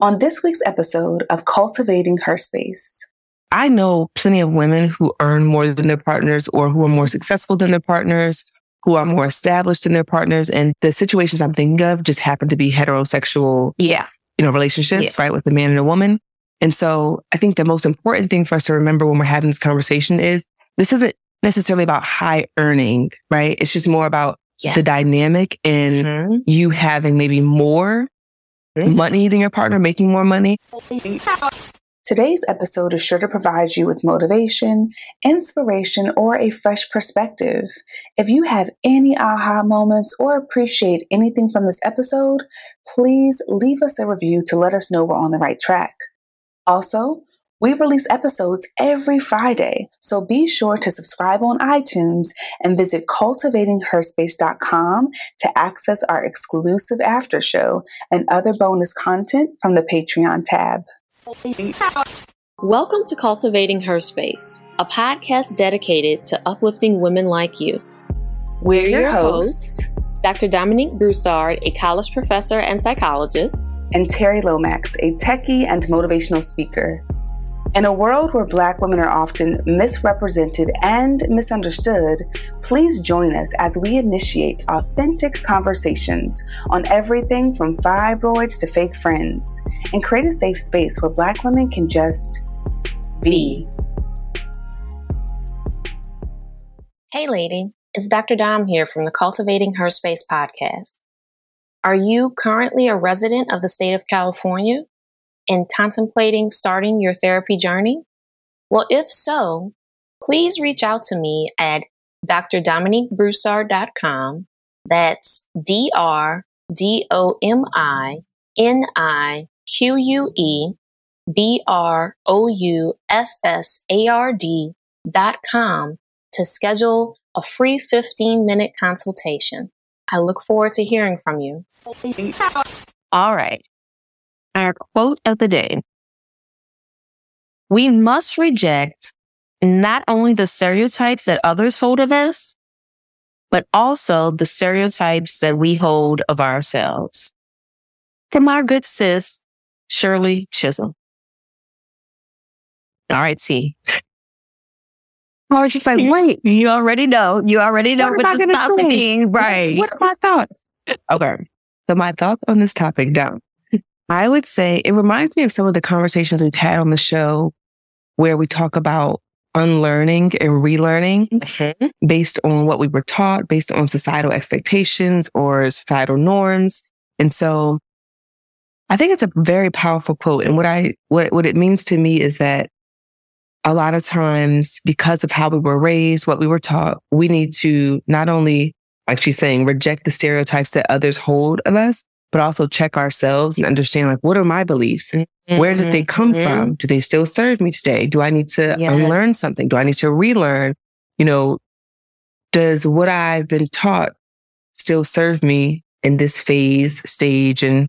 On this week's episode of Cultivating Her Space, I know plenty of women who earn more than their partners or who are more successful than their partners, who are more established than their partners. And the situations I'm thinking of just happen to be heterosexual, Yeah. you know, relationships, right? With a man and a woman. And so I think the most important thing for us to remember when we're having this conversation is this isn't necessarily about high earning, right? It's just more about Yeah. the dynamic and Mhm. you having maybe more. Mm-hmm. money than your partner, making more money. today's episode is sure to provide you with motivation, inspiration, or a fresh perspective. If you have any aha moments or appreciate anything from this episode, please leave us a review to let us know we're on the right track. Also, we release episodes every Friday, so be sure to subscribe on iTunes and visit cultivatingherspace.com to access our exclusive after show and other bonus content from the Patreon tab. Welcome to Cultivating Her Space, a podcast dedicated to uplifting women like you. We're your your hosts, Dr. Dominique Broussard, a college professor and psychologist, and Terri Lomax, a techie and motivational speaker. In a world where Black women are often misrepresented and misunderstood, please join us as we initiate authentic conversations on everything from fibroids to fake friends and create a safe space where Black women can just be. Hey, lady, it's Dr. Dom here from the Cultivating Her Space podcast. Are you currently a resident of the state of California and contemplating starting your therapy journey? Well, if so, please reach out to me at drdominiquebroussard.com. That's D R D O M I N I Q U E B R O U S S A R D dot com to schedule a free 15 minute consultation. I look forward to hearing from you. All right. Our quote of the day. We must reject not only the stereotypes that others hold of us, but also the stereotypes that we hold of ourselves. From our good sis, Shirley Chisholm. All right, see. I was just like, wait, you already know. You already know What what, the topic is, right? What are my thoughts? Okay. So my thoughts on this topic down. I would say it reminds me of some of the conversations we've had on the show where we talk about unlearning and relearning mm-hmm. based on what we were taught, based on societal expectations or societal norms. And so I think it's a very powerful quote. And what I, what, what it means to me is that a lot of times because of how we were raised, what we were taught, we need to not only, like she's saying, reject the stereotypes that others hold of us, but also check ourselves and understand like, what are my beliefs? Where did they come Mhm. from? Do they still serve me today? Do I need to Yeah. unlearn something? Do I need to relearn? You know, does what I've been taught still serve me in this phase, stage, and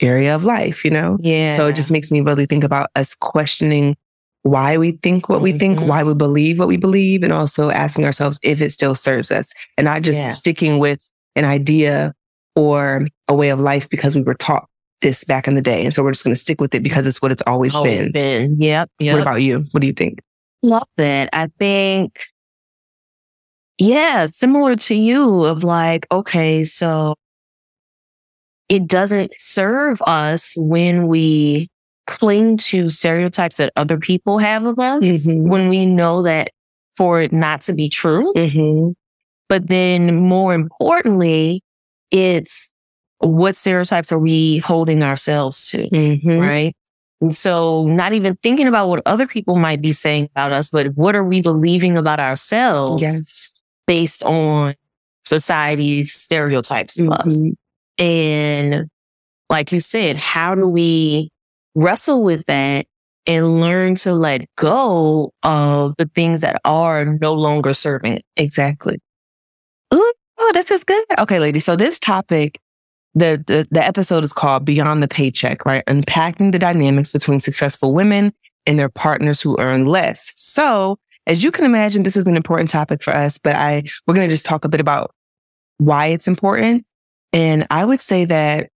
area of life? You know? Yeah. So it just makes me really think about us questioning why we think what we think, Mhm. why we believe what we believe, and also asking ourselves if it still serves us and not just Yeah. sticking with an idea or a way of life because we were taught this back in the day. And so we're just going to stick with it because it's what it's always always been. been. Yep. Yep. What about you? What do you think? love that. I think, yeah, similar to you of like, okay, so it doesn't serve us when we cling to stereotypes that other people have of us Mhm. when we know that for it not to be true. Mm-hmm. But then more importantly, it's what stereotypes are we holding ourselves to? Mm-hmm. right? And so not even thinking about what other people might be saying about us, but what are we believing about ourselves Yes. based on society's stereotypes of us? And like you said, how do we wrestle with that and learn to let go of the things that are no longer serving? Exactly. Ooh, oh, this is good. Okay, ladies. So this topic, the, the the episode is called Beyond the Paycheck, right? Unpacking the dynamics between successful women and their partners who earn less. So, as you can imagine, this is an important topic for us, but I we're gonna just talk a bit about why it's important. And I would say that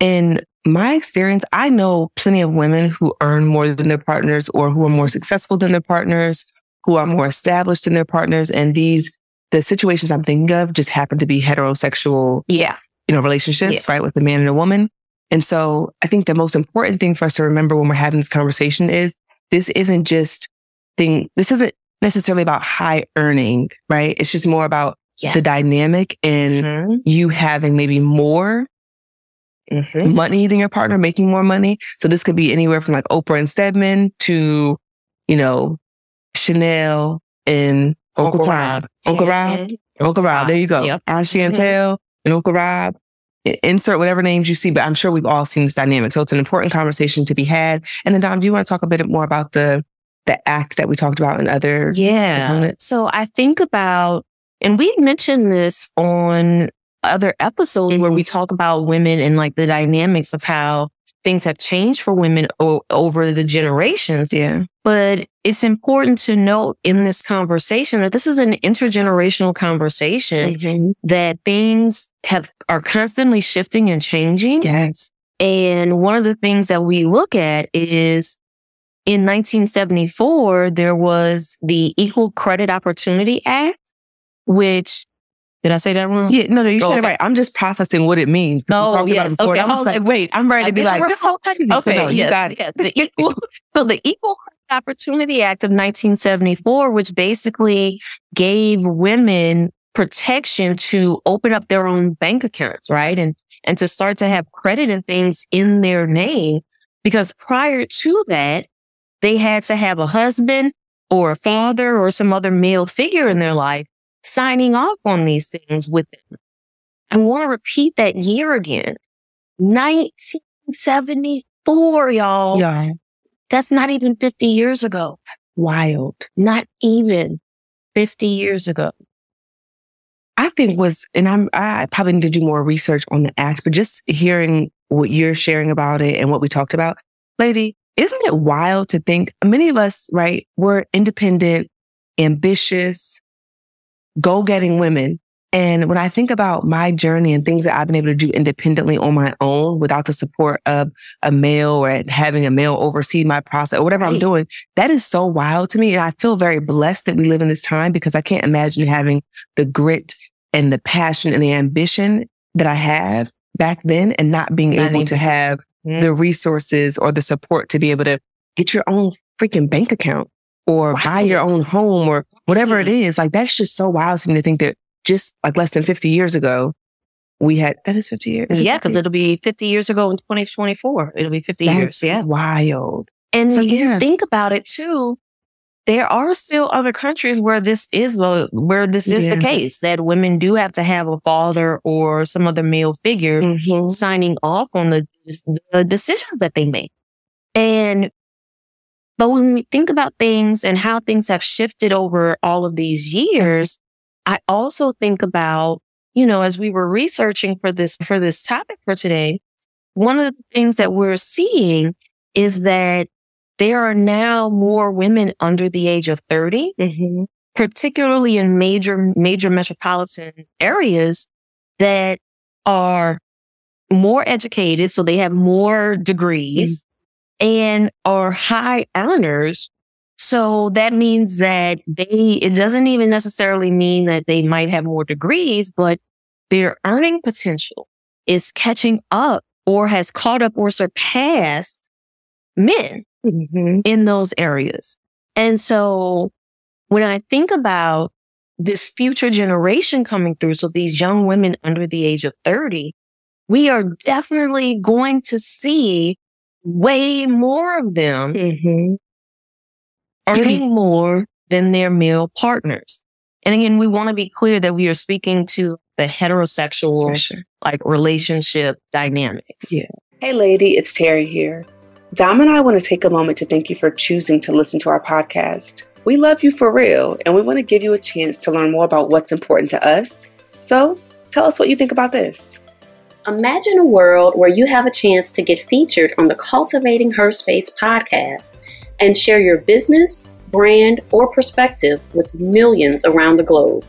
in my experience, I know plenty of women who earn more than their partners or who are more successful than their partners, who are more established than their partners. And these, the situations I'm thinking of just happen to be heterosexual, Yeah. you know, relationships, right? With a man and a woman. And so I think the most important thing for us to remember when we're having this conversation is this isn't just thing, this isn't necessarily about high earning, right? It's just more about Yeah. the dynamic and Mhm. you having maybe more Mhm. money than your partner, making more money. So this could be anywhere from like Oprah and Stedman to, you know, Chanel and Uncle, Uncle Tom. Rob. Uncle Rob. Uncle Rob. There you go. Yep. Aunt mm-hmm. Chantel and Uncle Rob. Insert whatever names you see, but I'm sure we've all seen this dynamic. So it's an important conversation to be had. And then Dom, do you want to talk a bit more about the the act that we talked about in other Yeah. components? So I think about, and we mentioned this on other episodes where we mm-hmm. talk about women and like the dynamics of how things have changed for women o- over the generations. Yeah. But it's important to note in this conversation that this is an intergenerational conversation mm-hmm. that things have are constantly shifting and changing. Yes. And one of the things that we look at is in 1974, there was the Equal Credit Opportunity Act, which, did I say that wrong? Yeah, no, no, you said Oh, it right. I'm just processing what it means. No, oh, about yes. before. Okay, I was I was like, wait, I'm ready I to be like, this whole thing. Okay, no, you yes, got it. yes. The equal, so the Equal Opportunity Act of 1974, which basically gave women protection to open up their own bank accounts, right? And, and to start to have credit and things in their name. Because prior to that, they had to have a husband or a father or some other male figure in their life signing off on these things with them. I want to repeat that year again. 1974, y'all. Yeah. That's not even 50 years ago. Wild. Not even 50 years ago. I think was, and I'm, I probably need to do more research on the act, but just hearing what you're sharing about it and what we talked about, lady, isn't it wild to think many of us, right? We're independent, ambitious, goal getting women. And when I think about my journey and things that I've been able to do independently on my own without the support of a male or having a male oversee my process or whatever I'm doing, that is so wild to me. And I feel very blessed that we live in this time because I can't imagine having the grit and the passion and the ambition that I have back then and not being Not able to have Mhm. the resources or the support to be able to get your own freaking bank account or buy your own home or whatever it is. Like that's just so wild to me to think that just like less than 50 years ago, we had that is 50 years. Is yeah, because it'll be 50 years ago in 2024. It'll be 50 That's years. Yeah. Wild. And So, you yeah. think about it too. There are still other countries where this is the where this is Yeah. the case that women do have to have a father or some other male figure Mhm. signing off on the, the decisions that they make. And but when we think about things and how things have shifted over all of these years, I also think about, you know, as we were researching for this for this topic for today, one of the things that we're seeing is that there are now more women under the age of 30 Mhm. particularly in major, major metropolitan areas that are more educated. So they have more degrees and are high earners. So that means that they, it doesn't even necessarily mean that they might have more degrees, but their earning potential is catching up or has caught up or surpassed men Mhm. in those areas. And so when I think about this future generation coming through, so these young women under the age of 30, we are definitely going to see way more of them Mhm. earning more than their male partners. And again, we want to be clear that we are speaking to the heterosexual sure. like relationship dynamics. Yeah. Hey, lady, it's Terri here. Dom and I want to take a moment to thank you for choosing to listen to our podcast. We love you for real, and we want to give you a chance to learn more about what's important to us. So, tell us what you think about this. Imagine a world where you have a chance to get featured on the Cultivating Her Space podcast and share your business, brand, or perspective with millions around the globe.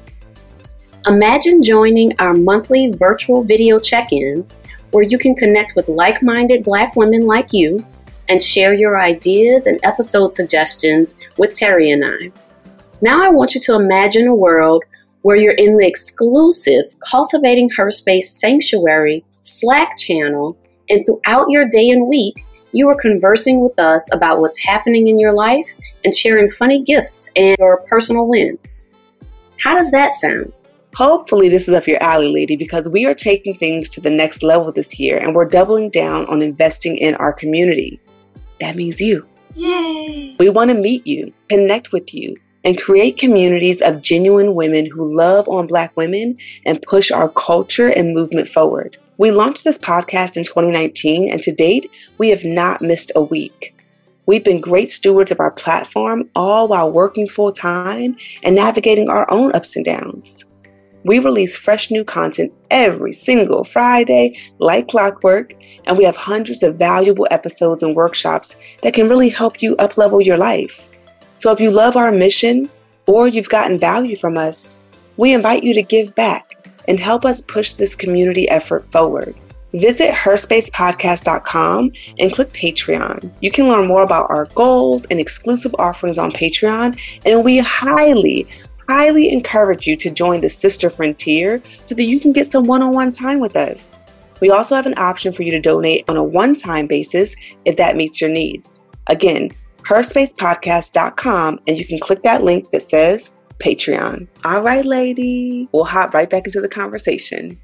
Imagine joining our monthly virtual video check ins where you can connect with like minded Black women like you and share your ideas and episode suggestions with Terri and I. Now, I want you to imagine a world where you're in the exclusive Cultivating Her Space Sanctuary Slack channel, and throughout your day and week, you are conversing with us about what's happening in your life and sharing funny gifts and your personal wins. How does that sound? Hopefully, this is up your alley, lady, because we are taking things to the next level this year and we're doubling down on investing in our community. That means you. Yay! We want to meet you, connect with you, and create communities of genuine women who love on Black women and push our culture and movement forward. We launched this podcast in 2019, and to date, we have not missed a week. We've been great stewards of our platform, all while working full time and navigating our own ups and downs. We release fresh new content every single Friday, like clockwork, and we have hundreds of valuable episodes and workshops that can really help you uplevel your life. So if you love our mission or you've gotten value from us, we invite you to give back and help us push this community effort forward. Visit herspacepodcast.com and click Patreon. You can learn more about our goals and exclusive offerings on Patreon, and we highly, highly encourage you to join the Sister Frontier so that you can get some one on one time with us. We also have an option for you to donate on a one time basis if that meets your needs. Again, herspacepodcast.com, and you can click that link that says Patreon. All right, lady, we'll hop right back into the conversation.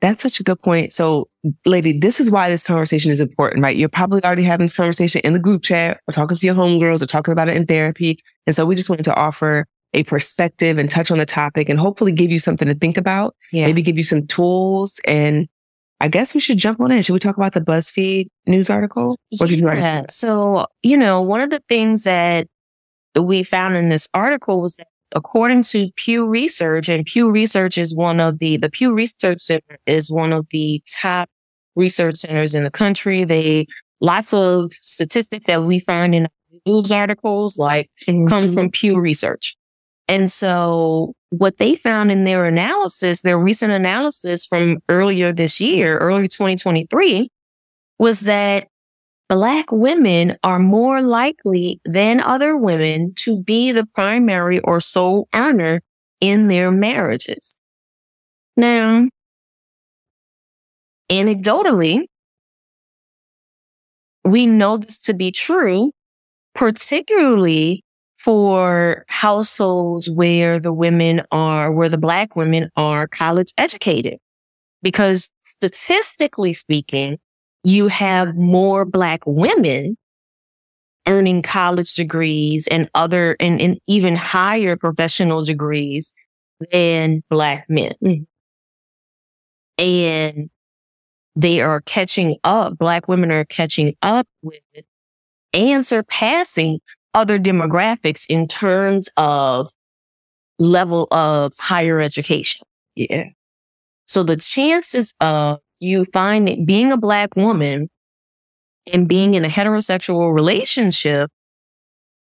That's such a good point. So, lady, this is why this conversation is important, right? You're probably already having this conversation in the group chat or talking to your homegirls or talking about it in therapy. And so we just wanted to offer a perspective and touch on the topic and hopefully give you something to think about. Yeah. Maybe give you some tools and I guess we should jump on in. Should we talk about the BuzzFeed news article? What did you write? So, you know, one of the things that we found in this article was that according to Pew Research, and Pew Research is one of the, the Pew Research Center is one of the top research centers in the country. They, lots of statistics that we find in news articles like mm-hmm. come from Pew Research. And so what they found in their analysis, their recent analysis from earlier this year, early 2023, was that Black women are more likely than other women to be the primary or sole earner in their marriages. Now, anecdotally, we know this to be true, particularly for households where the women are, where the black women are college educated. Because statistically speaking, you have more black women earning college degrees and other and, and even higher professional degrees than black men. Mm. And they are catching up. Black women are catching up with and surpassing other demographics in terms of level of higher education. Yeah. So the chances of you finding being a black woman and being in a heterosexual relationship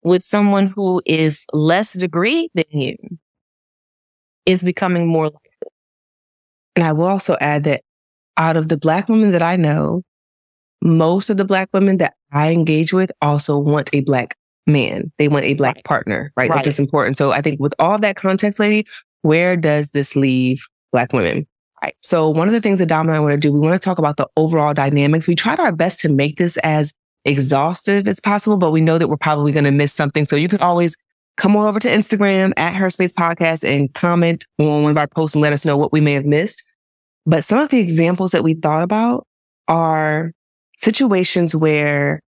with someone who is less degree than you is becoming more likely. And I will also add that out of the black women that I know, most of the black women that I engage with also want a black man. They want a black partner, right? right. Like it's important. So I think with all that context, lady, where does this leave black women? Right. So one of the things that Dom and I want to do, we want to talk about the overall dynamics. We tried our best to make this as exhaustive as possible, but we know that we're probably going to miss something. So you can always come on over to Instagram at Her Space Podcast and comment on one of our posts and let us know what we may have missed. But some of the examples that we thought about are situations where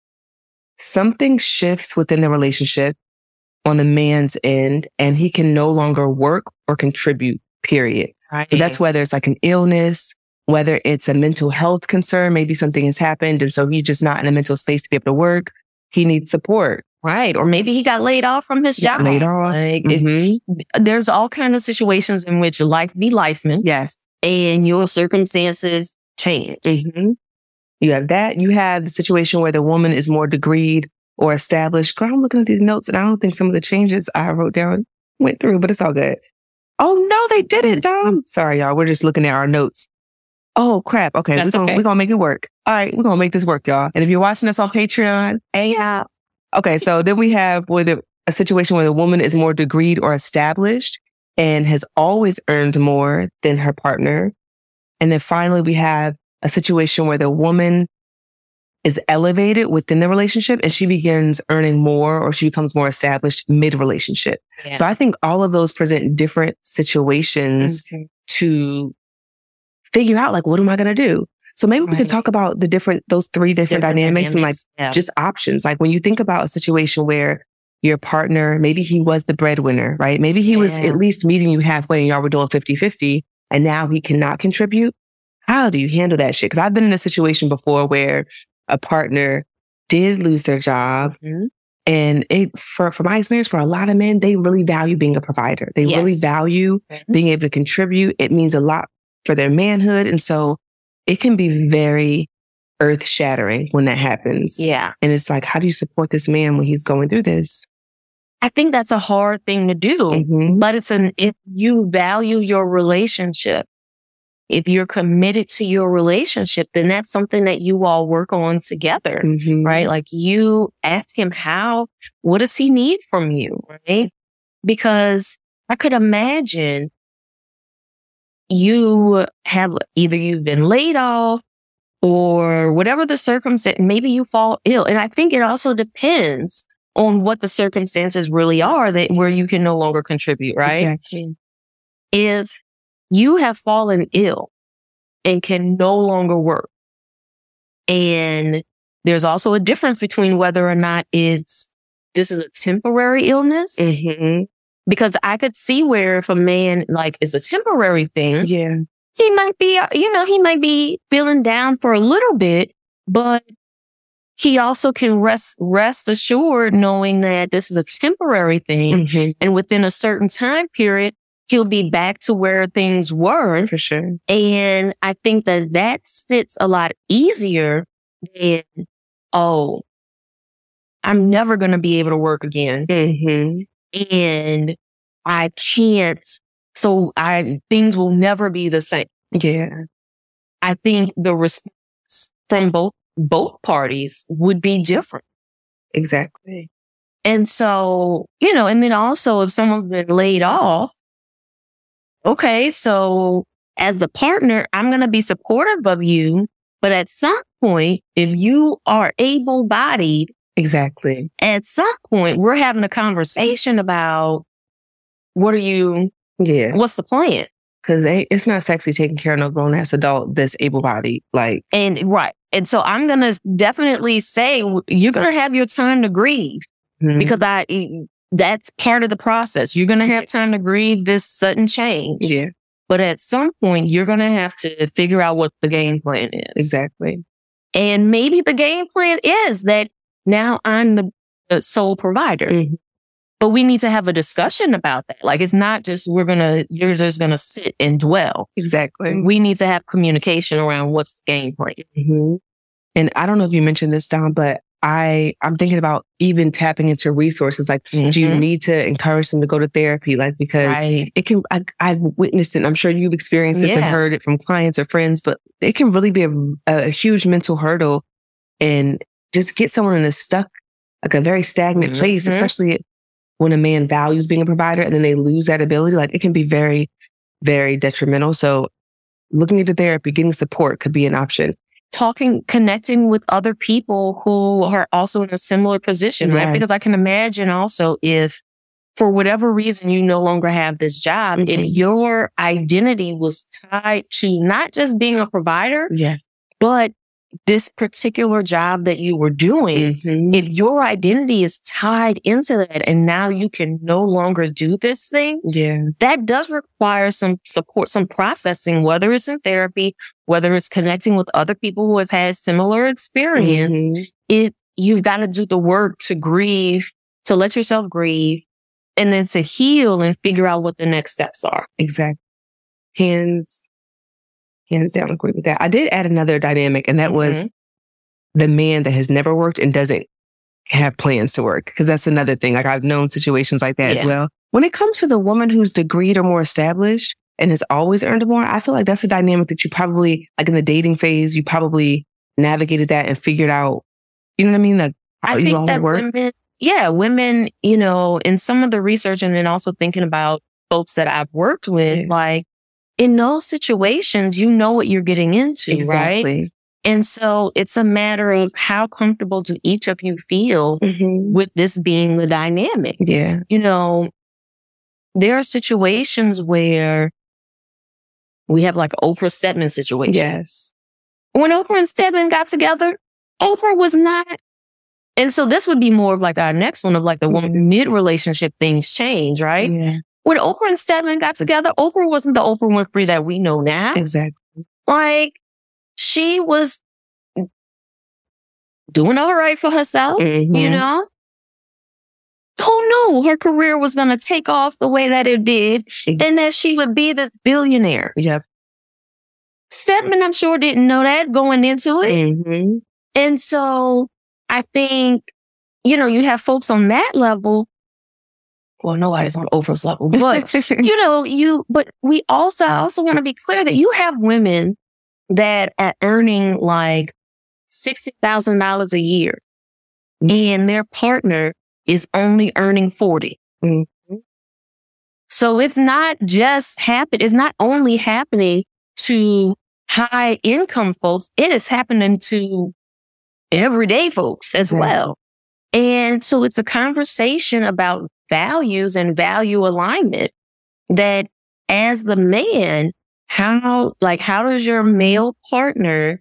something shifts within the relationship on the man's end and he can no longer work or contribute, period. Right. So that's whether it's like an illness, whether it's a mental health concern, maybe something has happened. And so he's just not in a mental space to be able to work. He needs support. Right. Or maybe he got laid off from his job. Laid off. Like mm-hmm. it, there's all kinds of situations in which life be life, man. Yes. And your circumstances change. Mm-hmm. You have that. You have the situation where the woman is more degreed or established. Girl, I'm looking at these notes and I don't think some of the changes I wrote down went through, but it's all good. Oh no, they didn't, mm-hmm. Dom. Sorry, y'all. We're just looking at our notes. Oh crap. Okay. That's we're gonna, okay. we're gonna make it work. All right. We're gonna make this work, y'all. And if you're watching us on Patreon, Hey, yeah. okay. So then we have with a, a situation where the woman is more degreed or established and has always earned more than her partner. And then finally we have a situation where the woman is elevated within the relationship and she begins earning more or she becomes more established mid relationship. Yeah. So I think all of those present different situations to figure out like what am I going to do? So maybe we can talk about the different those three different, dynamics, and like Yeah. just options. Like when you think about a situation where your partner, maybe he was the breadwinner, right? Maybe he was at least meeting you halfway and y'all were doing 50-50 and now he cannot contribute. How do you handle that shit? Cause I've been in a situation before where a partner did lose their job Mhm. and it, for, for my experience, for a lot of men, they really value being a provider. They really Yes. value Mhm. being able to contribute. It means a lot for their manhood. And so it can be very earth shattering when that happens. yeah. And it's like, how do you support this man when he's going through this? I think that's a hard thing to do, Mhm. but it's an, if you value your relationship, if you're committed to your relationship, then that's something that you all work on together. Mhm. right? Like you ask him how, what does he need from you? Right. Because I could imagine you have either you've been laid off or whatever the circumstance, maybe you fall ill. And I think it also depends on what the circumstances really are that where you can no longer contribute, right? Exactly. if you have fallen ill and can no longer work, and there's also a difference between whether or not it's this is a temporary illness, Mhm. because I could see where if a man like is a temporary thing, Yeah. he might be, you know, he might be feeling down for a little bit, but he also can rest rest assured knowing that this is a temporary thing, Mhm. and within a certain time period, he'll be back to where things were. For sure. And I think that that sits a lot easier than, oh, I'm never going to be able to work again. Mhm. And I can't. So I, things will never be the same. Yeah. I think the response from both, both parties would be different. Exactly. And so, you know, and then also if someone's been laid off, okay, so as the partner, I'm going to be supportive of you. But at some point, if you are able bodied, Exactly. at some point, we're having a conversation about what are you, Yeah. what's the plan? Cause it's not sexy taking care of no grown ass adult that's able bodied. Like, And right. And so I'm going to definitely say you're going to have your time to grieve. mhm. because I that's part of the process. You're gonna have time to grieve this sudden change, yeah, but at some point you're gonna have to figure out what the game plan is. exactly. and maybe the game plan is that now I'm the, sole provider. Mhm. But we need to have a discussion about that. Like it's not just we're gonna you're just gonna sit and dwell. Exactly. We need to have communication around what's the game plan. hmm And I don't know if you mentioned this, Dom, but I I'm thinking about even tapping into resources. Like, do you Mhm. need to encourage them to go to therapy? Like, because Right. it can. I, I've witnessed it. and I'm sure you've experienced this and heard it from clients or friends, but it can really be a, a huge mental hurdle, and just get someone in a stuck, like a very stagnant place, Mhm. especially when a man values being a provider and then they lose that ability. Like, it can be very, very detrimental. So, looking into therapy, getting support could be an option. Talking, connecting with other people who are also in a similar position, right? Because I can imagine also if for whatever reason you no longer have this job, if Mhm. your identity was tied to not just being a provider, Yes. but this particular job that you were doing, Mhm. if your identity is tied into that and now you can no longer do this thing, Yeah. that does require some support, some processing, whether it's in therapy, whether it's connecting with other people who have had similar experience. Mhm. It, you've got to do the work to grieve, to let yourself grieve and then to heal and figure out what the next steps are. Exactly. Hands, hands down, agree with that. I did add another dynamic, and that was Mhm. the man that has never worked and doesn't have plans to work. Because that's another thing. Like I've known situations like that as well. When it comes to the woman who's degreed or more established, and has always earned more, I feel like that's a dynamic that you probably, like in the dating phase, you probably navigated that and figured out, you know what I mean? Like, I think that work. women, yeah, women, you know, in some of the research and then also thinking about folks that I've worked with, yeah. like in those situations, you know what you're getting into, exactly. right? And so it's a matter of how comfortable do each of you feel mm-hmm. with this being the dynamic. Yeah. You know, there are situations where we have like Oprah Stedman situation. Yes. When Oprah and Stedman got together, Oprah was not. And so this would be more of like our next one of like the mm-hmm. mid relationship things change, right? Yeah. When Oprah and Stedman got together, Oprah wasn't the Oprah Winfrey that we know now. Exactly. Like she was doing all right for herself, mm-hmm. you know? Who knew her career was going to take off the way that it did and that she would be this billionaire? Yes. Stedman, I'm sure, didn't know that going into it. Mm-hmm. And so I think, you know, you have folks on that level. Well, nobody's on Oprah's level, but you know, you, but we also, I also want to be clear that you have women that are earning like $60,000 a year mm-hmm. and their partner is only earning 40. Mm-hmm. So it's not just happen. It's not only happening to high income folks. It is happening to everyday folks as well. And so it's a conversation about values and value alignment that as the man, how, like, how does your male partner,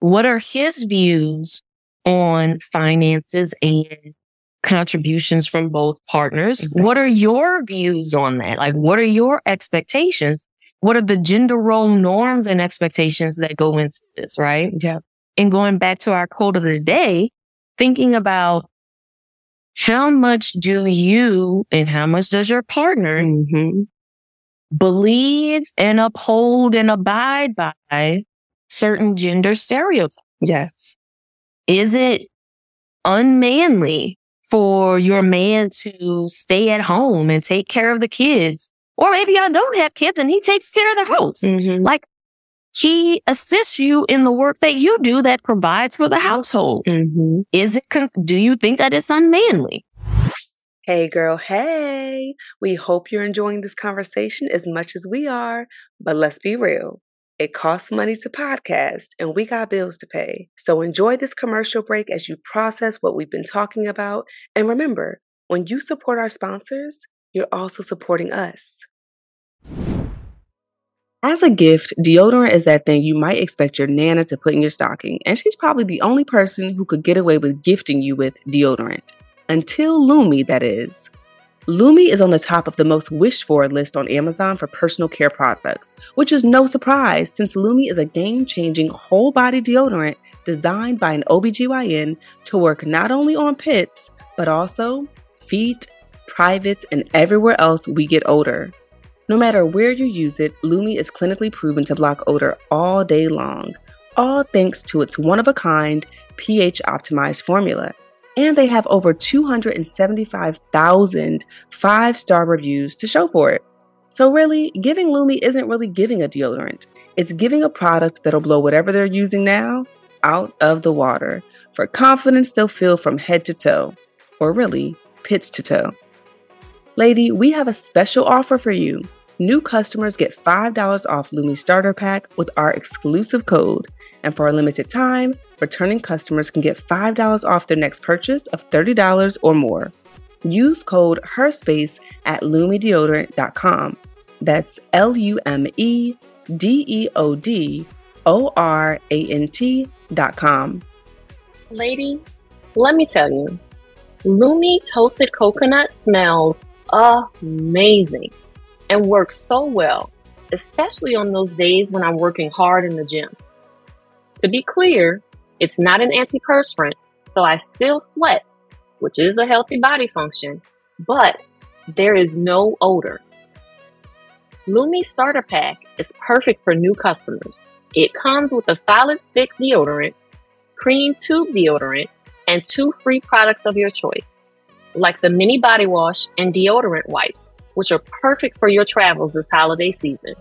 what are his views on finances and contributions from both partners? Exactly. What are your views on that? Like, what are your expectations? What are the gender role norms and expectations that go into this? Right. Yeah. And going back to our quote of the day, thinking about how much do you and how much does your partner mm-hmm believe and uphold and abide by certain gender stereotypes. Yes. Is it unmanly for your man to stay at home and take care of the kids? Or maybe I don't have kids and he takes care of the house. Mm-hmm. Like he assists you in the work that you do that provides for the household. Mm-hmm. Is it, con- do you think that it's unmanly? Hey, girl, hey. We hope you're enjoying this conversation as much as we are, but let's be real. It costs money to podcast, and we got bills to pay. So enjoy this commercial break as you process what we've been talking about. And remember, when you support our sponsors, you're also supporting us. As a gift, deodorant is that thing you might expect your Nana to put in your stocking, and she's probably the only person who could get away with gifting you with deodorant. Until Lume, that is. Lume is on the top of the most wished for list on Amazon for personal care products, which is no surprise since Lume is a game changing whole body deodorant designed by an OBGYN to work not only on pits, but also feet, privates, and everywhere else we get odor. No matter where you use it, Lume is clinically proven to block odor all day long, all thanks to its one of a kind pH optimized formula and they have over 275,000 five star reviews to show for it. So, really, giving Lume isn't really giving a deodorant, it's giving a product that'll blow whatever they're using now out of the water for confidence they'll feel from head to toe, or really, pits to toe. Lady, we have a special offer for you. New customers get $5 off Lume Starter Pack with our exclusive code, and for a limited time, returning customers can get $5 off their next purchase of $30 or more. Use code HERSPACE at lumedeodorant.com. That's L U M E D E O D O R A N T.com. Lady, let me tell you, Lume toasted coconut smells amazing and works so well, especially on those days when I'm working hard in the gym. To be clear, it's not an antiperspirant, so I still sweat, which is a healthy body function, but there is no odor. Lume Starter Pack is perfect for new customers. It comes with a solid stick deodorant, cream tube deodorant, and two free products of your choice, like the mini body wash and deodorant wipes, which are perfect for your travels this holiday season.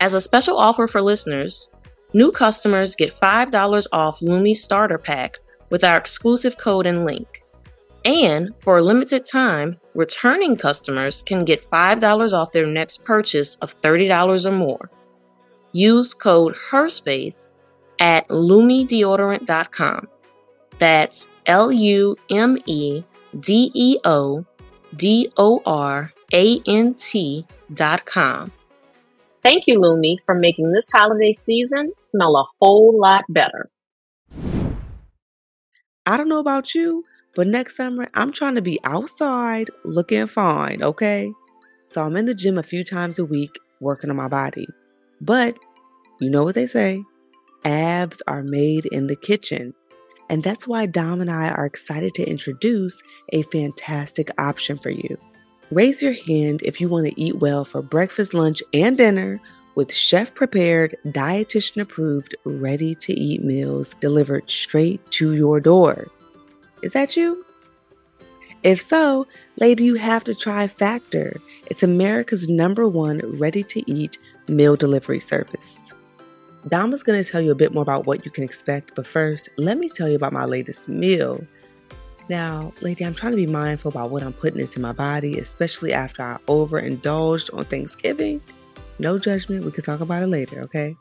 As a special offer for listeners, new customers get $5 off Lume starter pack with our exclusive code and link. And for a limited time, returning customers can get $5 off their next purchase of $30 or more. Use code HERSPACE at lumedeodorant.com. That's L U M E D E O D O R A N T dot com. Thank you, Lume, for making this holiday season smell a whole lot better. I don't know about you, but next summer I'm trying to be outside looking fine, okay? So I'm in the gym a few times a week working on my body. But you know what they say abs are made in the kitchen. And that's why Dom and I are excited to introduce a fantastic option for you. Raise your hand if you want to eat well for breakfast, lunch, and dinner with chef prepared, dietitian approved, ready to eat meals delivered straight to your door. Is that you? If so, lady, you have to try Factor. It's America's number one ready to eat meal delivery service. Dom is going to tell you a bit more about what you can expect, but first, let me tell you about my latest meal. Now, lady, I'm trying to be mindful about what I'm putting into my body, especially after I overindulged on Thanksgiving. No judgment, we can talk about it later, okay?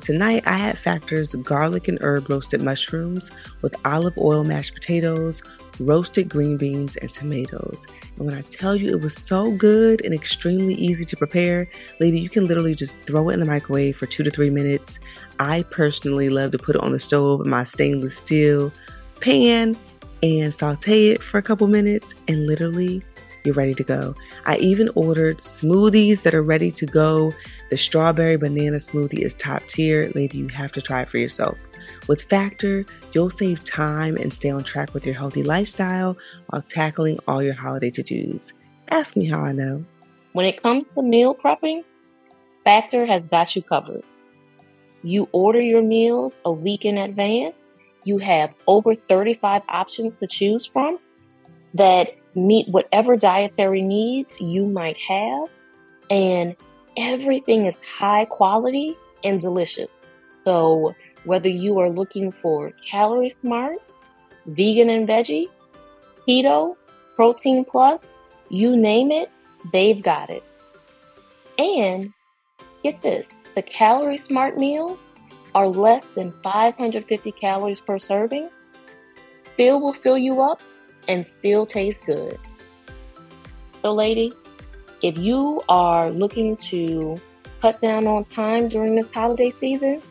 Tonight, I had Factor's garlic and herb roasted mushrooms with olive oil mashed potatoes, roasted green beans, and tomatoes. And when I tell you it was so good and extremely easy to prepare, lady, you can literally just throw it in the microwave for two to three minutes. I personally love to put it on the stove in my stainless steel pan and saute it for a couple minutes, and literally you're ready to go. I even ordered smoothies that are ready to go. The strawberry banana smoothie is top tier. Lady, you have to try it for yourself. With Factor, you'll save time and stay on track with your healthy lifestyle while tackling all your holiday to dos. Ask me how I know. When it comes to meal prepping, Factor has got you covered. You order your meals a week in advance. You have over 35 options to choose from that meet whatever dietary needs you might have. And everything is high quality and delicious. So whether you are looking for calorie smart, vegan and veggie, keto, protein plus, you name it, they've got it. And get this, the calorie smart meals are less than 550 calories per serving. Still will fill you up and still taste good. So, lady, if you are looking to cut down on time during this holiday season,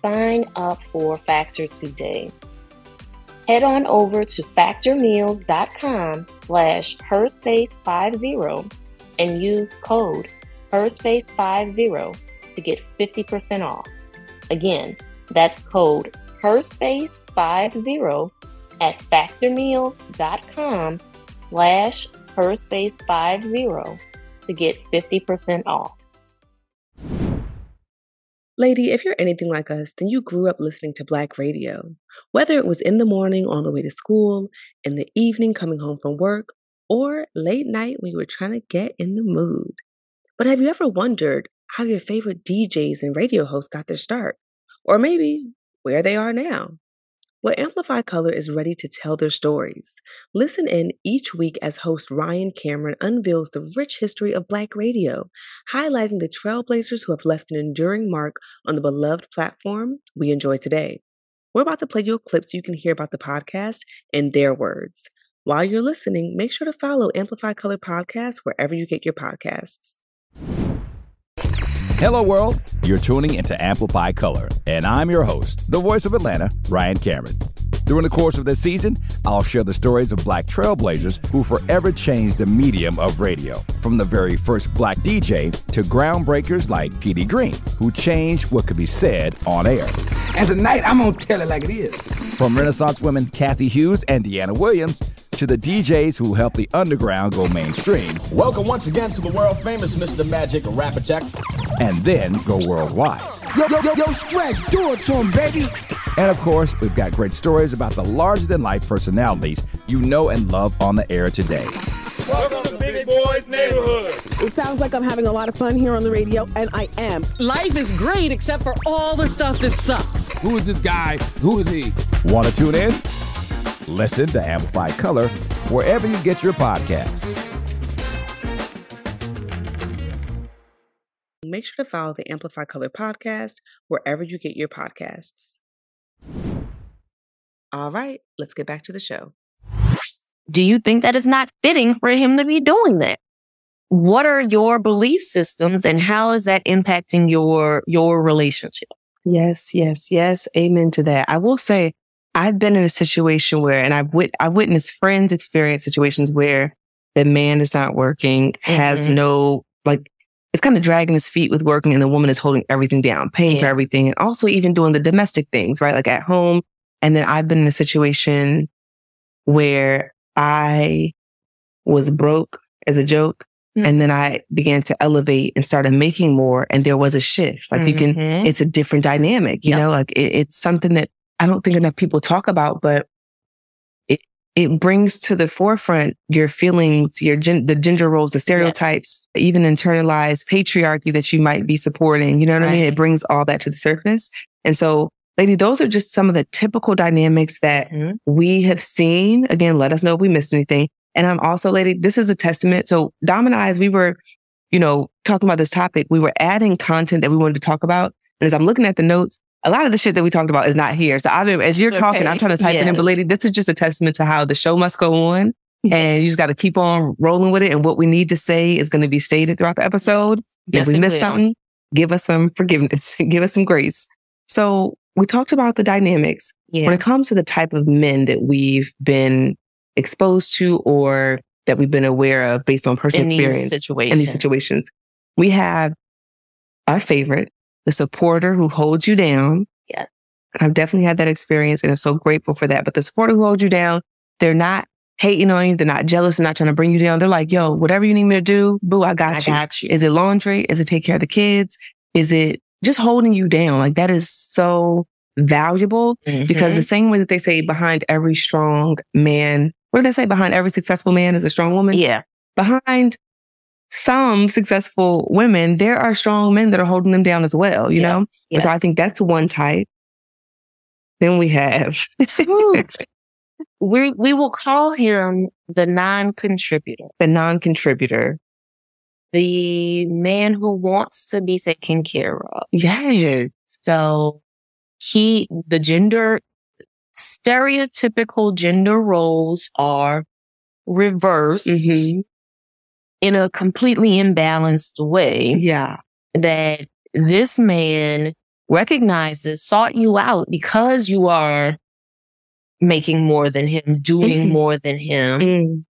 sign up for Factor today. Head on over to factormeals.com slash herspace50 and use code herspace50 to get 50% off. Again, that's code herspace50 at factormeals.com slash herspace50 to get 50% off. Lady, if you're anything like us, then you grew up listening to Black radio. Whether it was in the morning on the way to school, in the evening coming home from work, or late night when you were trying to get in the mood. But have you ever wondered how your favorite DJs and radio hosts got their start? Or maybe where they are now? Well, Amplify Color is ready to tell their stories. Listen in each week as host Ryan Cameron unveils the rich history of Black radio, highlighting the trailblazers who have left an enduring mark on the beloved platform we enjoy today. We're about to play you a clip so you can hear about the podcast in their words. While you're listening, make sure to follow Amplify Color Podcast wherever you get your podcasts. Hello, world. You're tuning into Amplify Color, and I'm your host, the voice of Atlanta, Ryan Cameron. During the course of this season, I'll share the stories of black trailblazers who forever changed the medium of radio. From the very first black DJ to groundbreakers like Petey Greene, who changed what could be said on air. And tonight, I'm going to tell it like it is. From Renaissance women Cathy Hughes and Deanna Williams to the DJs who helped the underground go mainstream. Welcome once again to the world famous Mr. Magic Rap Attack. And then go worldwide. Yo, yo, yo, yo, stretch, do it to him, baby. And of course, we've got great stories about the larger than life personalities you know and love on the air today. Welcome to Big boys' neighborhood. It sounds like I'm having a lot of fun here on the radio, and I am. Life is great except for all the stuff that sucks. Who is this guy? Who is he? Want to tune in? Listen to Amplify Color wherever you get your podcasts. Make sure to follow the Amplify Color podcast wherever you get your podcasts. All right, let's get back to the show. Do you think that it's not fitting for him to be doing that? What are your belief systems and how is that impacting your your relationship? Yes, yes, yes. Amen to that. I will say I've been in a situation where, and I've, wit- I've witnessed friends experience situations where the man is not working, has Mhm. no, like, it's kind of dragging his feet with working and the woman is holding everything down, paying for everything and also even doing the domestic things, right? Like at home. And then I've been in a situation where I was broke as a joke. Mm. And then I began to elevate and started making more. And there was a shift. Like you can, Mhm. it's a different dynamic, you Yep. know, like it, it's something that I don't think enough people talk about, but it, it brings to the forefront your feelings, your gen- the gender roles, the stereotypes, even internalized patriarchy that you might be supporting. You know what I mean? It brings all that to the surface. And so, lady, those are just some of the typical dynamics that Mhm. we have seen. Again, let us know if we missed anything. And I'm also, lady, this is a testament. So Dom and I, as we were, you know, talking about this topic, we were adding content that we wanted to talk about. And as I'm looking at the notes, a lot of the shit that we talked about is not here. So I've been, as you're It's talking, okay. I'm trying to type it in, but lady, this is just a testament to how the show must go on. And you just got to keep on rolling with it. And what we need to say is going to be stated throughout the episode. Yes, if we miss something, give us some forgiveness, give us some grace. So we talked about the dynamics when it comes to the type of men that we've been exposed to or that we've been aware of based on personal In experience in these situations, we have our favorite, the supporter who holds you down. Yeah. I've definitely had that experience and I'm so grateful for that. But the supporter who holds you down, they're not hating on you. They're not jealous. They're not trying to bring you down. They're like, yo, whatever you need me to do, boo, I got I you. got you. Is it laundry? Is it take care of the kids? Is it just holding you down? Like that is so valuable because Mhm. the same way that they say behind every strong man, what do they say? Behind every successful man is a strong woman. yeah. Behind some successful women, there are strong men that are holding them down as well, you know? Yes, yes. So I think that's one type. Then we have we we will call him the non-contributor, the non-contributor. the man who wants to be taken care of. Yes. So he, the gender, stereotypical gender roles are reversed Mhm. In a completely imbalanced way Yeah. that this man recognizes, sought you out because you are making more than him, doing Mhm. more than him. Mm.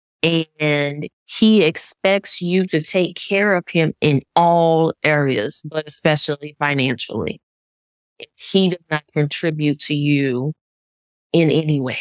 and he expects you to take care of him in all areas, but especially financially. He does not contribute to you in any way.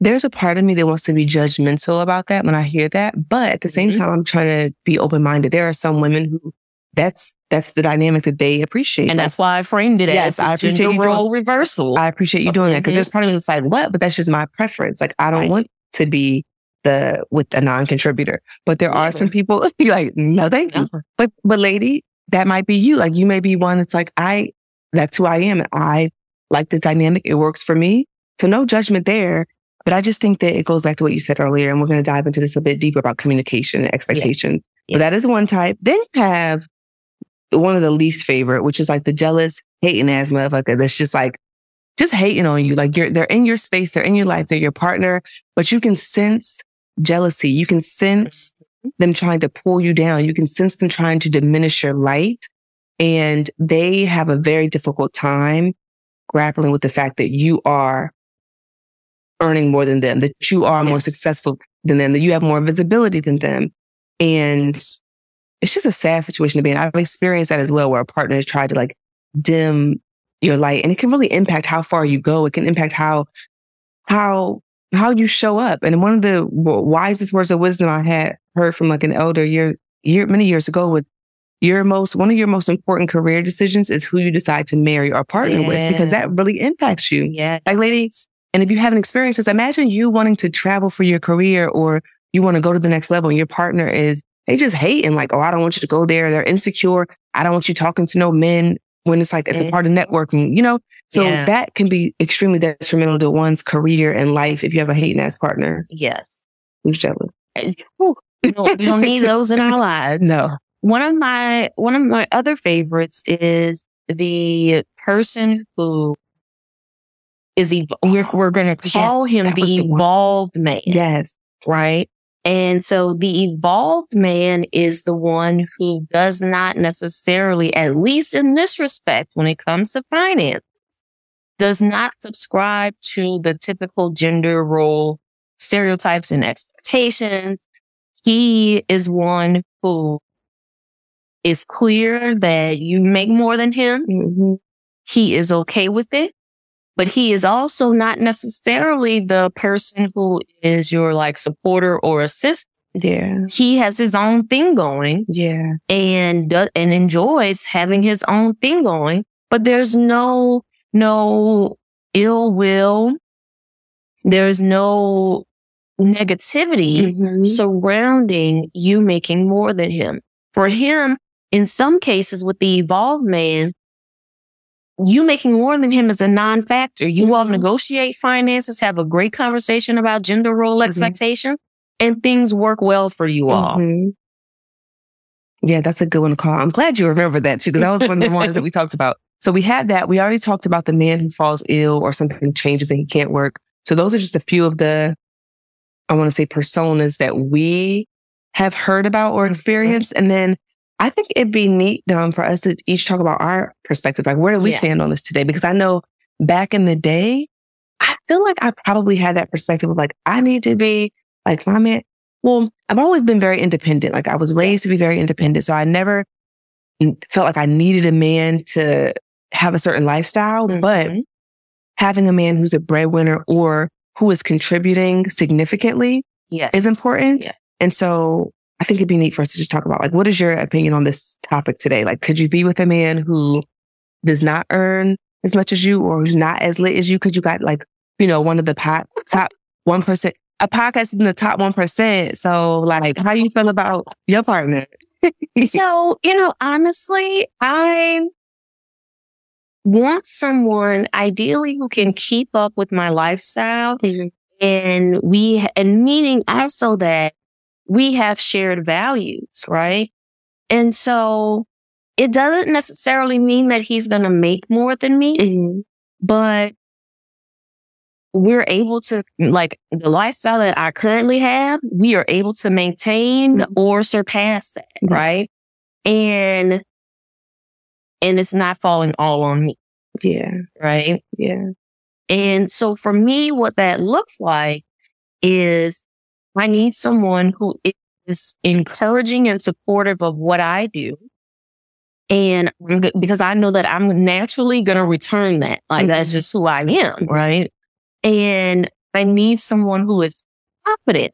There's a part of me that wants to be judgmental about that when I hear that. But at the same Mhm. time, I'm trying to be open minded. There are some women who that's that's the dynamic that they appreciate. And Like, that's why I framed it Yes, as I a appreciate you doing- role reversal. I appreciate you doing that because there's part of me that's like, what? But that's just my preference. Like, I don't Right. want to be the with a non-contributor. But there are some people be like, no, thank you. But but lady, that might be you. Like you may be one that's like, I that's who I am. And I like this dynamic. It works for me. So no judgment there. But I just think that it goes back to what you said earlier, and we're going to dive into this a bit deeper about communication and expectations. Yes. But that is one type. Then you have one of the least favorite, which is like the jealous, hating ass motherfucker that's just like, just hating on you. Like you're, they're in your space, they're in your life, they're your partner, but you can sense jealousy. You can sense mm-hmm. them trying to pull you down. You can sense them trying to diminish your light. And they have a very difficult time grappling with the fact that you are earning more than them, that you are more successful than them, that you have more visibility than them. And it's just a sad situation to be in. I've experienced that as well, where a partner has tried to like dim your light and it can really impact how far you go. It can impact how, how, how you show up. And one of the wisest words of wisdom I had heard from like an elder year, year, many years ago with your most, one of your most important career decisions is who you decide to marry or partner with, because that really impacts you. Yeah. Like ladies, and if you haven't experienced this, imagine you wanting to travel for your career or you want to go to the next level and your partner is, they just hate and like, oh, I don't want you to go there. They're insecure. I don't want you talking to no men when it's like it's a part of networking, you know? So Yeah. that can be extremely detrimental to one's career and life if you have a hating ass partner Yes. Eh, who's jealous. You don't, you don't need those in our lives. No. One of my one of my other favorites is the person who is ev- we're we're going to call him that was the evolved man, Yes. right? And so the evolved man is the one who does not necessarily, at least in this respect, when it comes to finance, does not subscribe to the typical gender role stereotypes and expectations. He is one who is clear that you make more than him. Mm-hmm. He is okay with it, but he is also not necessarily the person who is your like supporter or assistant. Yeah. He has his own thing going Yeah. and do- and enjoys having his own thing going, but there's no no ill will. There's no negativity Mhm. surrounding you making more than him. For him, in some cases with the evolved man, you making more than him is a non-factor. You all Mhm. negotiate finances, have a great conversation about gender role Mhm. expectations, and things work well for you all. Mhm. Yeah, that's a good one to call. I'm glad you remember that too, because that was one of the ones that we talked about. So we had that. We already talked about the man who falls ill or something changes and he can't work. So those are just a few of the, I want to say personas that we have heard about or experienced. And then I think it'd be neat um, for us to each talk about our perspective. Like, where do we Yeah. stand on this today? Because I know back in the day, I feel like I probably had that perspective of like, I need to be like my man. Well, I've always been very independent. Like I was raised to be very independent. So I never felt like I needed a man to have a certain lifestyle, but Mhm. having a man who's a breadwinner or who is contributing significantly yeah. is important. Yeah. And so I think it'd be neat for us to just talk about like, what is your opinion on this topic today? Like, could you be with a man who does not earn as much as you or who's not as lit as you? Could you got like, you know, one of the pot, top 1%, a podcast in the top 1%. So like, how you feel about your partner? So, you know, honestly, I want someone ideally who can keep up with my lifestyle mm-hmm. and we, and meaning also that we have shared values, right? And so it doesn't necessarily mean that he's going to make more than me, Mhm. but we're able to like the lifestyle that I currently have, we are able to maintain or surpass that, Mhm. right? And and it's not falling all on me, Yeah. right? Yeah. And so for me, what that looks like is I need someone who is encouraging and supportive of what I do. And because I know that I'm naturally going to return that. Like mm-hmm. that's just who I am. Right. And I need someone who is confident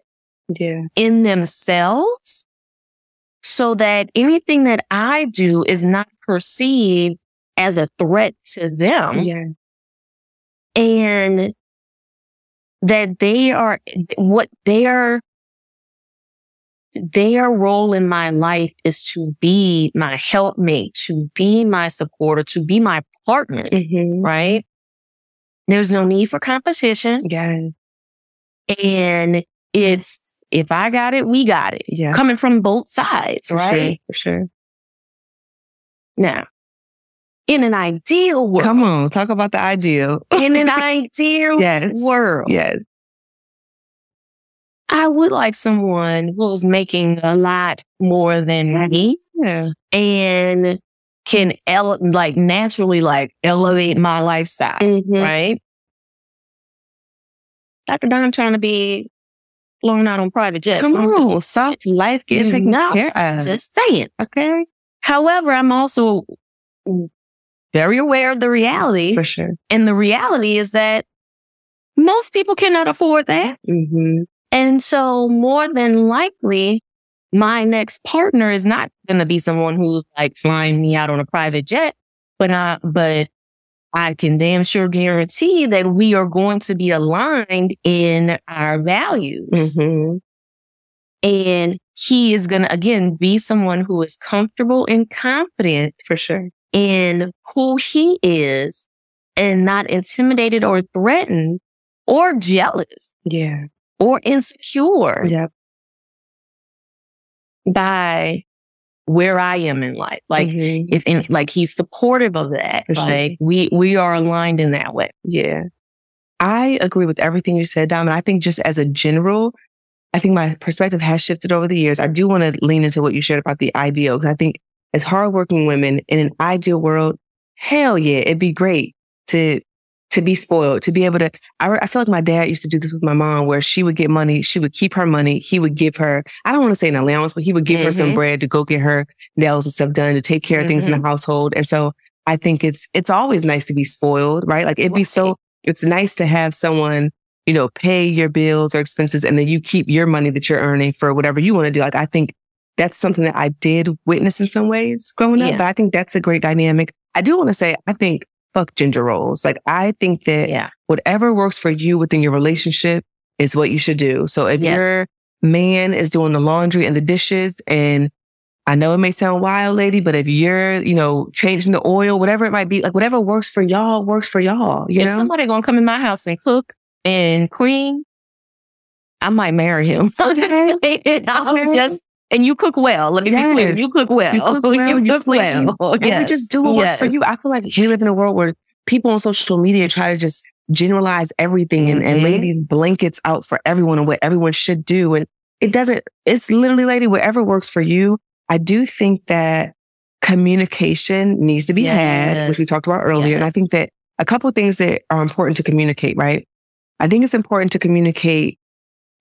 Yeah. in themselves so that anything that I do is not perceived as a threat to them Yeah. and that they are what their their role in my life is to be my helpmate, to be my supporter, to be my partner, Mm-hmm. right? There's no need for competition. Yeah. And it's, if I got it, we got it. Yeah. Coming from both sides, For right? Sure, for sure. Now, in an ideal world, Come on. Talk about the ideal. in an ideal Yes. world, Yes. I would like someone who's making a lot more than me Yeah. and can ele- like naturally like elevate my lifestyle, mm-hmm. right? Dr. Dom trying to be flown out on private jets. Come I'm on. just- Soft life getting taken No, care of. just saying. okay. However, I'm also very aware of the reality. For sure. And the reality is that most people cannot afford that. Mm-hmm. And so more than likely, my next partner is not going to be someone who's like flying me out on a private jet, but I, but I can damn sure guarantee that we are going to be aligned in our values. Mm-hmm. And he is going to, again, be someone who is comfortable and confident For sure. In who he is and not intimidated or threatened or jealous Yeah. or insecure Yep. by where I am in life. Like, Mhm. if in, like he's supportive of that, sure. like we, we are aligned in that way. Yeah. I agree with everything you said, Dom. And I think just as a general, I think my perspective has shifted over the years. I do want to lean into what you shared about the ideal because I think as hardworking women in an ideal world, hell yeah, it'd be great to to be spoiled, to be able to. I, re- I feel like my dad used to do this with my mom, where she would get money, she would keep her money, he would give her. I don't want to say an allowance, but he would give her some Mhm. bread to go get her nails and stuff done, to take care of things in the household. And so I think it's it's always nice to be spoiled, right? Like it'd be so. It's nice to have someone you know, pay your bills or expenses and then you keep your money that you're earning for whatever you want to do. Like, I think that's something that I did witness in some ways growing up, Yeah. but I think that's a great dynamic. I do want to say, I think fuck gender roles. Like, I think that Yeah. whatever works for you within your relationship is what you should do. So if Yes. your man is doing the laundry and the dishes and I know it may sound wild, lady, but if you're, you know, changing the oil, whatever it might be, like whatever works for y'all works for y'all. You if know? somebody gonna come in my house and cook and clean, I might marry him. Okay. I'm Okay. just and you cook well. Let me be clear. You cook well. You cook well, you cook clean. well. And we Yes. just do what works for you. I feel like we live in a world where people on social media try to just generalize everything and, and Mhm. lay these blankets out for everyone and what everyone should do. And it doesn't, it's literally, lady, whatever works for you. I do think that communication needs to be had, which we talked about earlier. And I think that a couple of things that are important to communicate, right? I think it's important to communicate,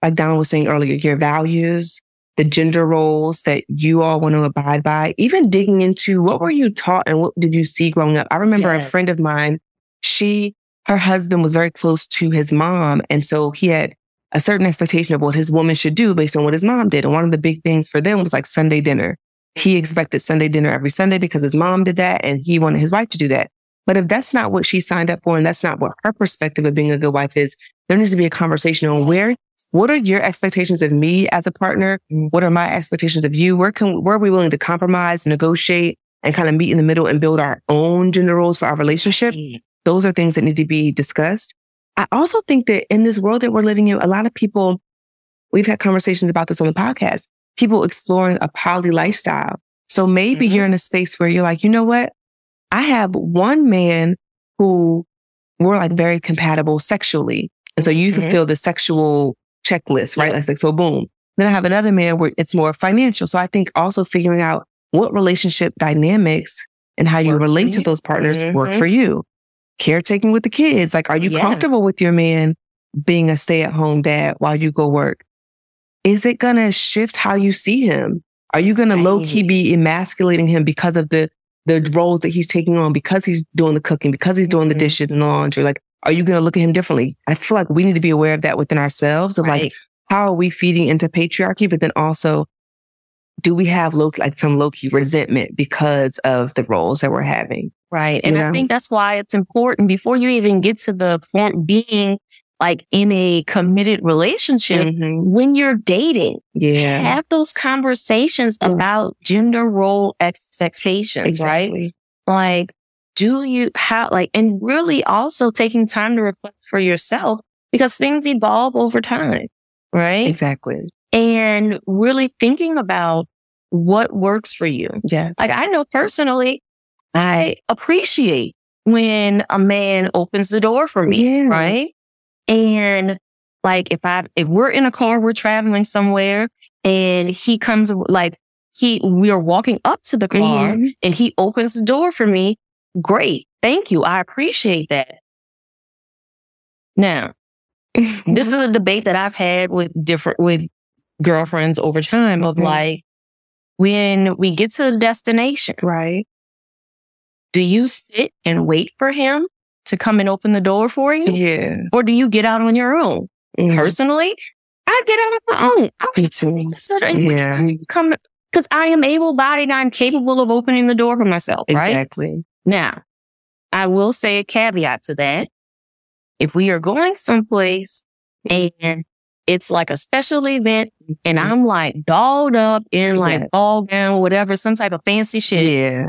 like Dom was saying earlier, your values, the gender roles that you all want to abide by, even digging into what were you taught and what did you see growing up? I remember a friend of mine, she, her husband was very close to his mom. And so he had a certain expectation of what his woman should do based on what his mom did. And one of the big things for them was like Sunday dinner. He mm-hmm. expected Sunday dinner every Sunday because his mom did that and he wanted his wife to do that. But if that's not what she signed up for and that's not what her perspective of being a good wife is, there needs to be a conversation on where, what are your expectations of me as a partner? What are my expectations of you? Where can, where are we willing to compromise, negotiate and kind of meet in the middle and build our own gender roles for our relationship? Those are things that need to be discussed. I also think that in this world that we're living in, a lot of people, we've had conversations about this on the podcast, people exploring a poly lifestyle. So maybe Mhm. you're in a space where you're like, you know what? I have one man who we're like very compatible sexually. And so you Mhm. fulfill the sexual checklist, right? Yeah. It's like, so boom. Then I have another man where it's more financial. So I think also figuring out what relationship dynamics and how you Work relate to those partners work Mhm. for you. Caretaking with the kids. Like, are you Yeah. comfortable with your man being a stay at home dad while you go work? Is it going to shift how you see him? Are you going to low key be emasculating him because of the, the roles that he's taking on, because he's doing the cooking, because he's doing the Mhm. dishes and the laundry? Like, are you going to look at him differently? I feel like we need to be aware of that within ourselves of like, how are we feeding into patriarchy? But then also, do we have low, like some low key resentment because of the roles that we're having? Right. And You I think that's why it's important before you even get to the point being like in a committed relationship, Mhm. when you're dating, Yeah. have those conversations Mm. about gender role expectations, right? Like, do you have like, and really also taking time to reflect for yourself because things evolve over time, right? Exactly. And really thinking about what works for you. Yeah. Like I know personally, I appreciate when a man opens the door for me, Yeah. right? And like if I if we're in a car, we're traveling somewhere, and he comes like he we are walking up to the car Mhm. and he opens the door for me. Great, thank you, I appreciate that. Now, this is a debate that I've had with different with girlfriends over time of Mhm. like when we get to the destination, Right. do you sit and wait for him to come and open the door for you? Yeah. Or do you get out on your own? Mhm. Personally, I get out on my own. I Me too. Yeah. come because I am able bodied, I'm capable of opening the door for myself, right? Exactly. Now, I will say a caveat to that. If we are going someplace and it's like a special event and I'm like dolled up in like ball gown, whatever, some type of fancy shit. Yeah.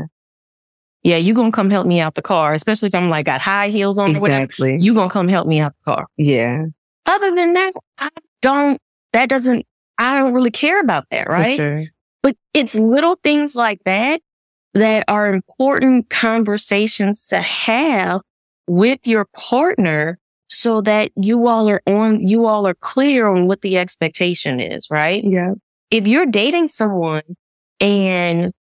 Yeah, you gonna come help me out the car, especially if I'm like got high heels on or whatever. Exactly. You gonna come help me out the car. Yeah. Other than that, I don't, that doesn't, I don't really care about that, For right? sure. But it's little things like that that are important conversations to have with your partner so that you all are on, you all are clear on what the expectation is, right? Yeah. If you're dating someone and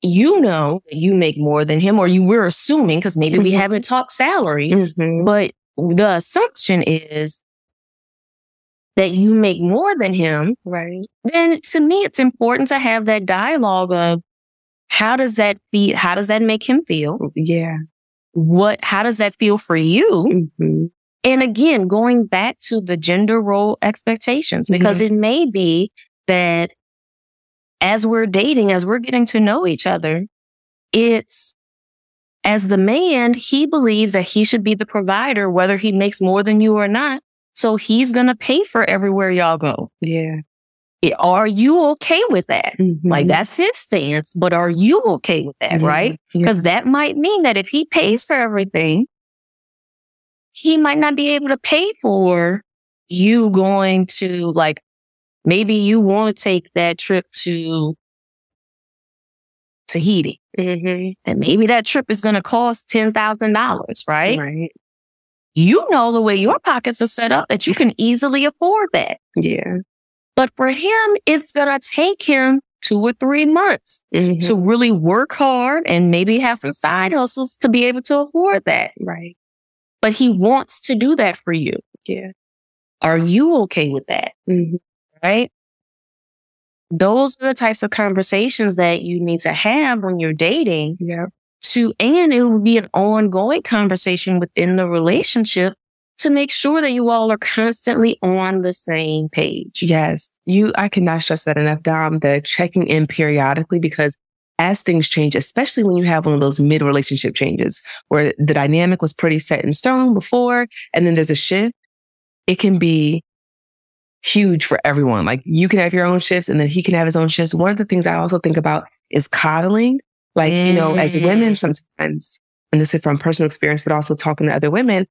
you know that you make more than him, or you were assuming, because maybe we Mhm. haven't talked salary, Mhm. but the assumption is that you make more than him, Right. then to me, it's important to have that dialogue of how does that feel? How does that make him feel? Yeah. What, how does that feel for you? hmm And again, going back to the gender role expectations, because it may be that as we're dating, as we're getting to know each other, it's as the man, he believes that he should be the provider, whether he makes more than you or not. So he's going to pay for everywhere y'all go. Yeah. Are you okay with that? Mhm. Like that's his stance, but are you okay with that? Yeah. Right? Yeah. Because that might mean that if he pays for everything, he might not be able to pay for you going to like, maybe you want to take that trip to Tahiti. Mhm. And maybe that trip is going to cost $10,000, right? Right. You know the way your pockets are set up that you can easily afford that. Yeah. But for him, it's going to take him two or three months Mhm. to really work hard and maybe have some side hustles to be able to afford that. Right. But he wants to do that for you. Yeah. Are you okay with that? Mhm. Right? Those are the types of conversations that you need to have when you're dating Yeah. to, and it will be an ongoing conversation within the relationship to make sure that you all are constantly on the same page. Yes. You, I cannot stress that enough, Dom, the checking in periodically because as things change, especially when you have one of those mid relationship changes where the dynamic was pretty set in stone before and then there's a shift, it can be huge for everyone. Like you can have your own shifts and then he can have his own shifts. One of the things I also think about is coddling. Like, you know, as Mm. women sometimes, and this is from personal experience, but also talking to other women,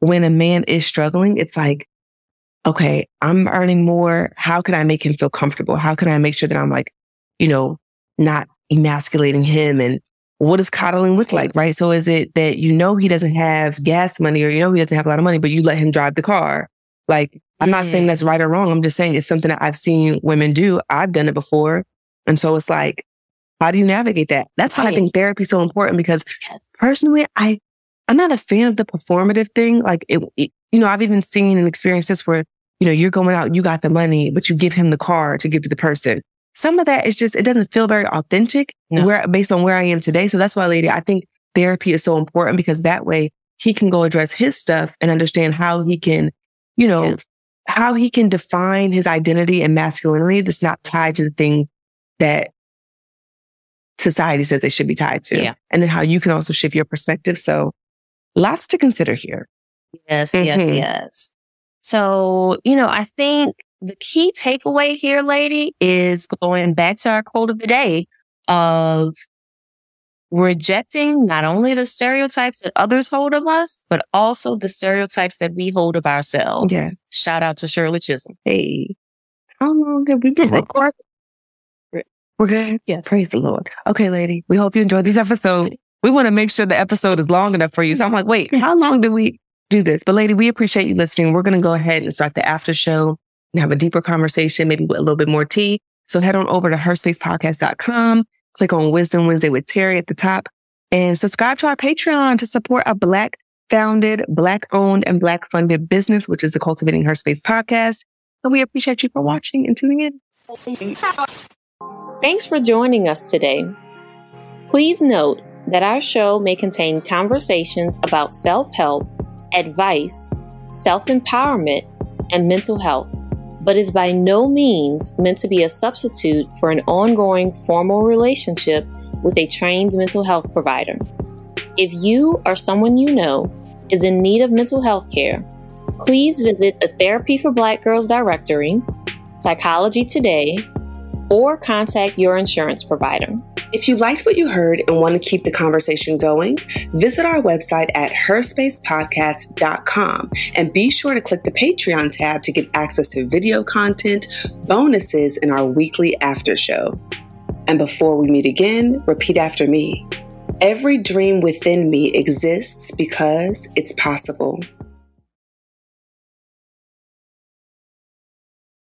when a man is struggling, it's like, okay, I'm earning more. How can I make him feel comfortable? How can I make sure that I'm like, you know, not emasculating him? And what does coddling look like? Right. So is it that you know he doesn't have gas money or you know he doesn't have a lot of money, but you let him drive the car? Like, I'm not saying Mm. that's right or wrong. I'm just saying it's something that I've seen women do. I've done it before. And so it's like, how do you navigate that? That's why I think therapy is so important because Yes. personally, I, I'm not a fan of the performative thing. Like it, it- you know, I've even seen and experienced this where, you know, you're going out, you got the money, but you give him the car to give to the person. Some of that is just, it doesn't feel very authentic No. where, based on where I am today. So that's why, lady, I think therapy is so important because that way he can go address his stuff and understand how he can, you know, Yes. how he can define his identity and masculinity that's not tied to the thing that society says they should be tied to. Yeah. And then how you can also shift your perspective. So lots to consider here. Yes, yes, Mhm. yes. So, you know, I think the key takeaway here, lady, is going back to our quote of the day of rejecting not only the stereotypes that others hold of us, but also the stereotypes that we hold of ourselves. Yeah. Shout out to Shirley Chisholm. Hey, how long have we been recording? We're good. Yes. Praise the Lord. Okay, lady. We hope you enjoyed this episode. We want to make sure the episode is long enough for you. So I'm like, wait, how long do we do this? But lady, we appreciate you listening. We're going to go ahead and start the after show and have a deeper conversation, maybe with a little bit more tea. So head on over to herspacepodcast.com, click on Wisdom Wednesday with Terri at the top and subscribe to our Patreon to support a black founded, black owned and black funded business, which is the Cultivating Her Space podcast. And we appreciate you for watching and tuning in. Thanks for joining us today. Please note that our show may contain conversations about self help, advice, self empowerment, and mental health, but is by no means meant to be a substitute for an ongoing formal relationship with a trained mental health provider. If you or someone you know is in need of mental health care, please visit the Therapy for Black Girls directory, Psychology Today, or contact your insurance provider. If you liked what you heard and want to keep the conversation going, visit our website at herspacepodcast.com and be sure to click the Patreon tab to get access to video content, bonuses, and our weekly after show. And before we meet again, repeat after me. Every dream within me exists because it's possible.